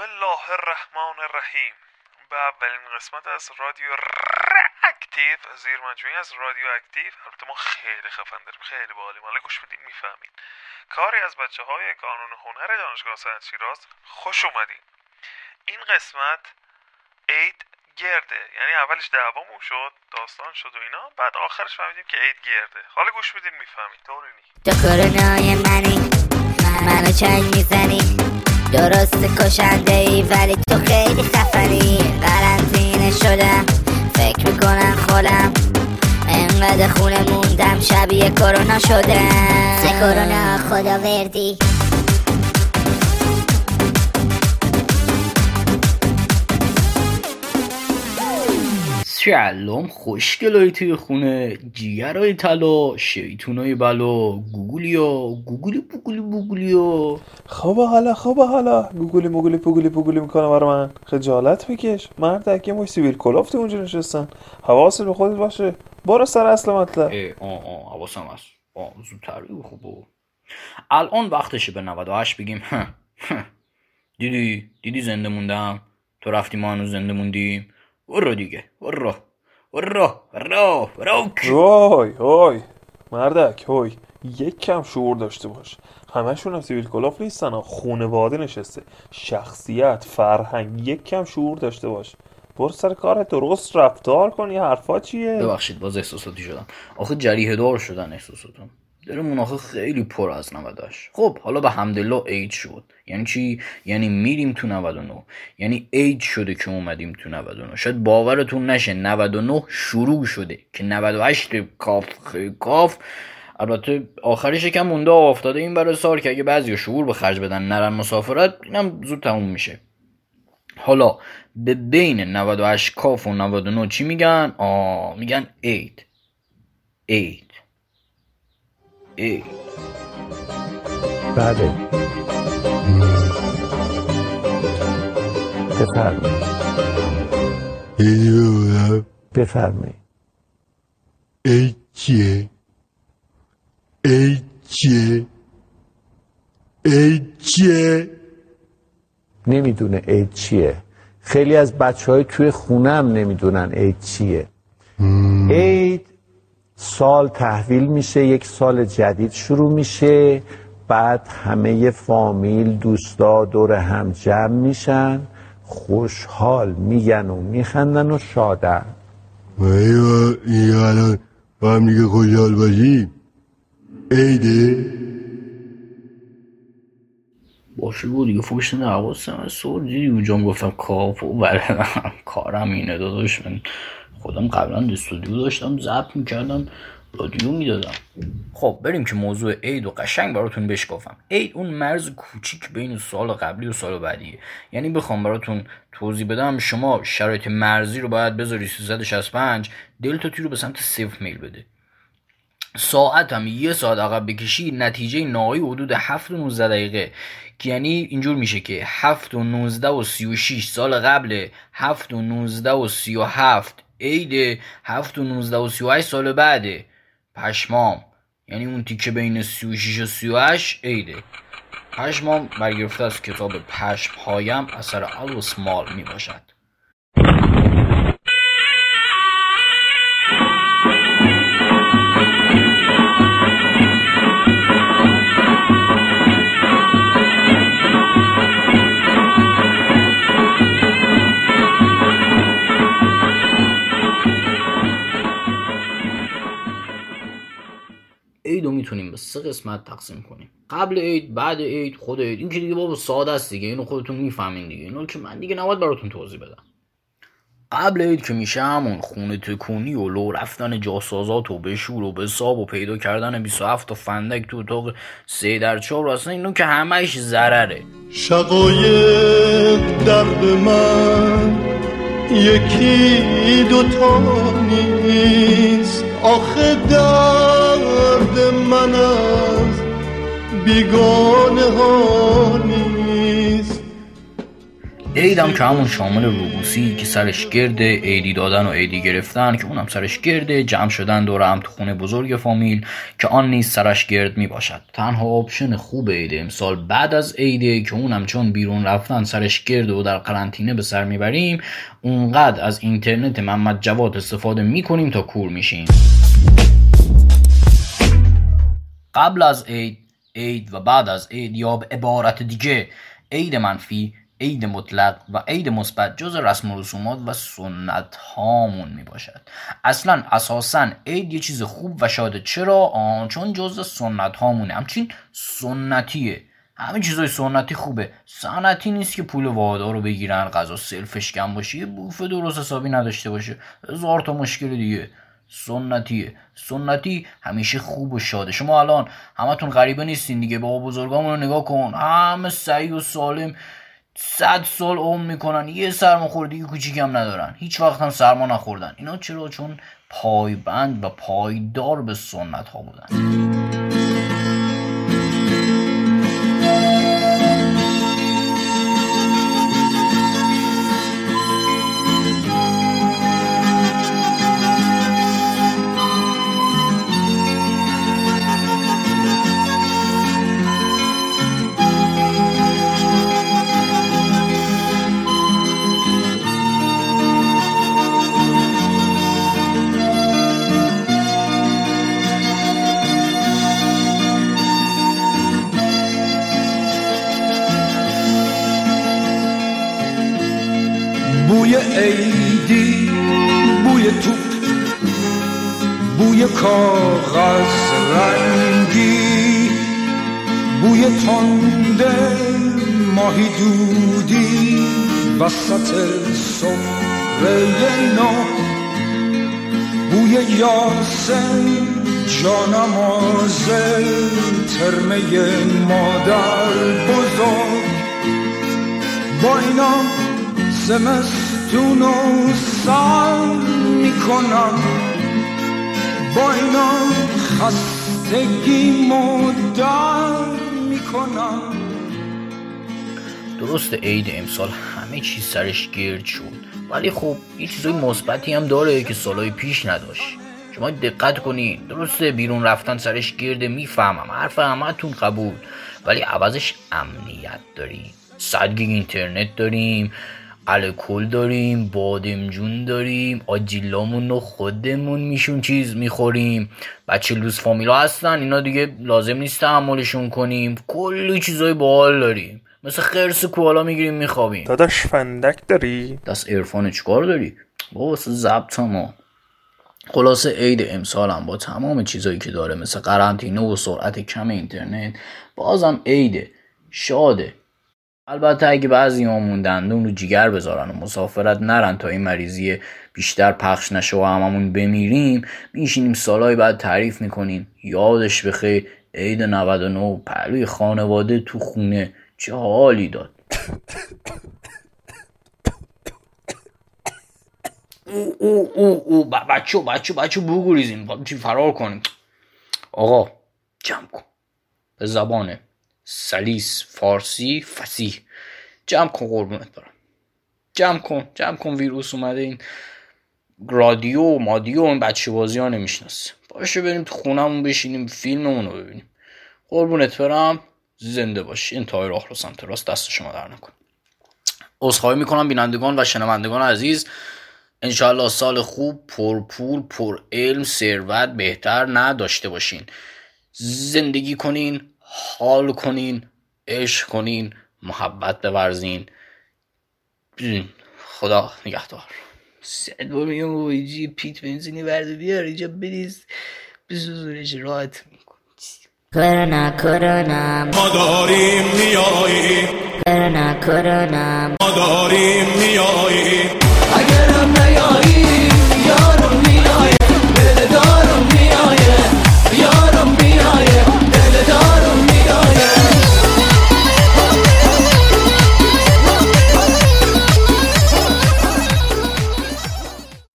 بسم الله الرحمن الرحیم به اولین قسمت از رادیو اکتیو زیرمجموعه‌ی از رادیو اکتیو البته ما خیلی خفن داریم خیلی باحالیم حالا گوش بدین می‌فهمین. کاری از بچه های کانون هنر دانشگاه صنعتی شیراز خوش اومدین. این قسمت عید گرده. یعنی اولش دعوامون شد داستان شد و اینا بعد آخرش فهمیدیم که عید گرده. حالا گوش بدین می‌فهمین. طوری نی تو منو چنگ می‌زنی. درست کشنده ای ولی تو خیلی خفنی. قرنطینه شدم فکر می‌کنم خودم انقدر خونه موندم شبیه کرونا شدم. سه کرونا خدا وردی سلام خوشگلای توی خونه جیگرای طلا شیطونای بلا گوگولیا گوگولی بوگولی بوگولیا خوبه حالا خوبه حالا. گوگلی مگولی پوگلی پوگلی می‌کنه برای من. خجالت بکش مرد یه مش سیویل کلافت اونجا نشستن. حواست به خودت باشه. برو سر اصل مطلب. آه آه حواسم هست. آه زودتر بگو خوبه الان وقتشه به 98 بگیم. دیدی؟ دیدی زنده موندم؟ تو رفتی ما هنوز زنده موندیم؟ برو دیگه. برو. برو. برو. برو. وای وای مردک وای یک کم شعور داشته باش. همشون هم سیویل کلاف نیستن ها. خونواده نشسته. شخصیت فرهنگ یک کم شعور داشته باش. برو سر کارت. درست رفتار کن. یه حرفا چیه؟ ببخشید باز احساساتی شدم. آخه جریه دار شدن احساساتم دلمون آخه خیلی پر از 98 خب حالا به حمدالله عید شد. یعنی چی؟ یعنی میریم تو 99 یعنی عید شده که اومدیم تو 99 شاید باورتون نشه 99 شروع شده که 98 کاف کاف. البته آخرش یکم مونده افتاده این برای سال که اگه بعضی شعور به خرج بدن نرن مسافرت اینم زود تموم میشه. حالا به بین 98 کاف و 99 چی میگن؟ آه میگن عید. عید. عید بله. بفرمایید. بفرمایید. ای چیه؟ ای چیه؟ ای چیه؟ نمی‌دونه عید چیه. خیلی از بچه های توی خونه هم نمی‌دونن عید چیه. عید سال تحویل میشه یک سال جدید شروع میشه. بعد همه فامیل دوستا دور هم جمع میشن خوشحال میگن و میخندن و شادن. ایوا این الان با هم دیگه خوشحال باشیم عیده؟ باشه بود دیگه فوش از سور دیدی هم گفتم کافو بله. کارم اینه داداش. من خودم قبلا استودیو داشتم ضبط می‌کردم رادیو می‌دادم. خب بریم که موضوع عید و قشنگ براتون بشکافم. عید اون مرز کوچیک بین سال قبلی و سال بعدیه. یعنی بخوام براتون توضیح بدم شما شرایط مرزی رو باید بذاری 365 دلتا رو به سمت صفر میل بده. ساعت هم یه ساعت عقب بکشی نتیجه نهایی حدود 7 و 19 دقیقه. که یعنی اینجور میشه که 7 و 19 و 36 سال قبل 7 و 19 و 37 عید 7 و 19 و 38 سال بعده پشمام. یعنی اون تیکه بین 36 و 38 عیده پشمام برگرفته از کتاب پشم هایم اثر آلوس مال می باشد سه قسمت تقسیم کنیم. قبل عید بعد عید خود عید. این که دیگه بابا ساده است دیگه اینو خودتون می‌فهمین دیگه. اینو که من دیگه نباید براتون توضیح بدم. قبل عید که میشه همون خونه تکونی و لو رفتن جاسازات و به شور و به ساب و پیدا کردن 27 تا فندک تو اتاق سه در چهار اصلا اینو که همش ضرره. شقایق درد من یکی دوتا نیست. آخه درد بیگانه ها نیست. عیدم که همون شامل روبوسی که سرش گرده عیدی دادن و عیدی گرفتن که اونم سرش گرده جمع شدن دور هم تو خونه بزرگ فامیل که آن نیز سرش گرد می باشد تنها آپشن خوب عید امسال بعد از عیده که اونم چون بیرون رفتن سرش گرده و در قرنطینه به سر می‌بریم اونقدر از اینترنت محمد جواد استفاده می‌کنیم تا کور میشیم. قبل از عید عید و بعد از عید یا به عبارت دیگه عید منفی عید مطلق و عید مثبت جز رسم و رسومات و سنت هامون می باشد اصلا اساسا عید یه چیز خوب و شاده چرا؟ آن چون جز سنت هامونه همچین سنتیه. همه چیزای سنتی خوبه. سنتی نیست که پول وادا رو بگیرن غذا سلفش کم باشه یه بوفه درست حسابی نداشته باشه. هزار تا مشکل دیگه. سنتیه سنتی همیشه خوب و شاده. شما الان همتون غریبه نیستین دیگه بابا بزرگامون رو نگاه کن. همه سعی و سالم صد سال عمر می‌کنن. یه سرماخوردگی کوچیکم ندارن. هیچ وقت هم سرما نخوردن. اینا چرا؟ چون پایبند و پایدار به سنت ها بودن. توپ بوی کاغذ رنگی بوی تنده ماهی دودی وسط سفره نو بوی یاسم جانماز ترمه مادر بزرگ. با اینا زمستون و سر می‌کنم. با اینا خستگی مدر می‌کنم. درست عید امسال همه چیز سرش گرد شد. ولی خب یه چیزای مثبتی هم داره که سالهای پیش نداشت. شما دقت کنین درسته بیرون رفتن سرش گرده می‌فهمم. حرف همتون قبول. ولی عوضش امنیت داریم. صد گیگ اینترنت داریم. الکل داریم بادمجون داریم آجیلامون رو خودمون میشون چیز می‌خوریم. بچه لوز فامیلا هستن اینا دیگه لازم نیست تحملشون کنیم. کلی چیزای باحال داریم. مثل خرس کوالا می‌گیریم میخوابیم. داداش فندک داری؟ دست عرفان چیکار داری؟ با واسه ضبط ما خلاصه عید امسالم با تمام چیزایی که داره مثل قرنطینه و سرعت کم اینترنت بازم عیده شاده. البته اگه بعضی همون دندون رو جیگر بذارن و مسافرت نرن تا این مریضی بیشتر پخش نشه و هممون بمیریم میشینیم سالهای بعد تعریف می‌کنیم. یادش بخیر عید 99 پهلوی خانواده تو خونه. چه حالی داد؟ او او او او بچه بچه بچه چی فرار کنیم؟ آقا جمع کن. به زبان سلیس فارسی فسیح. جمع کن قربونت برم. جمع کن جمع کن ویروس اومده این. رادیو و مادیو این بچه بازی ها نمی‌شناسه باشه بریم تو خونمون بشینیم فیلممون رو ببینیم. قربونت برم. زنده باشی انتهای راه رو سمت راست دست شما در نکن. عذرخواهی می‌کنم بینندگان و شنوندگان عزیز. انشاءالله سال خوب پر پول پر علم ثروت بهتر نداشته باشین. زندگی کنین. حال کنین عشق کنین محبت بورزین. خدا نگهدار. صد بار میگم یه پیت بنزینی ورده بیار اینجا بریز بسوزونش راحت میکن کرونا کرونا. ما داریم میاییم کرونا کرونا. ما داریم میاییم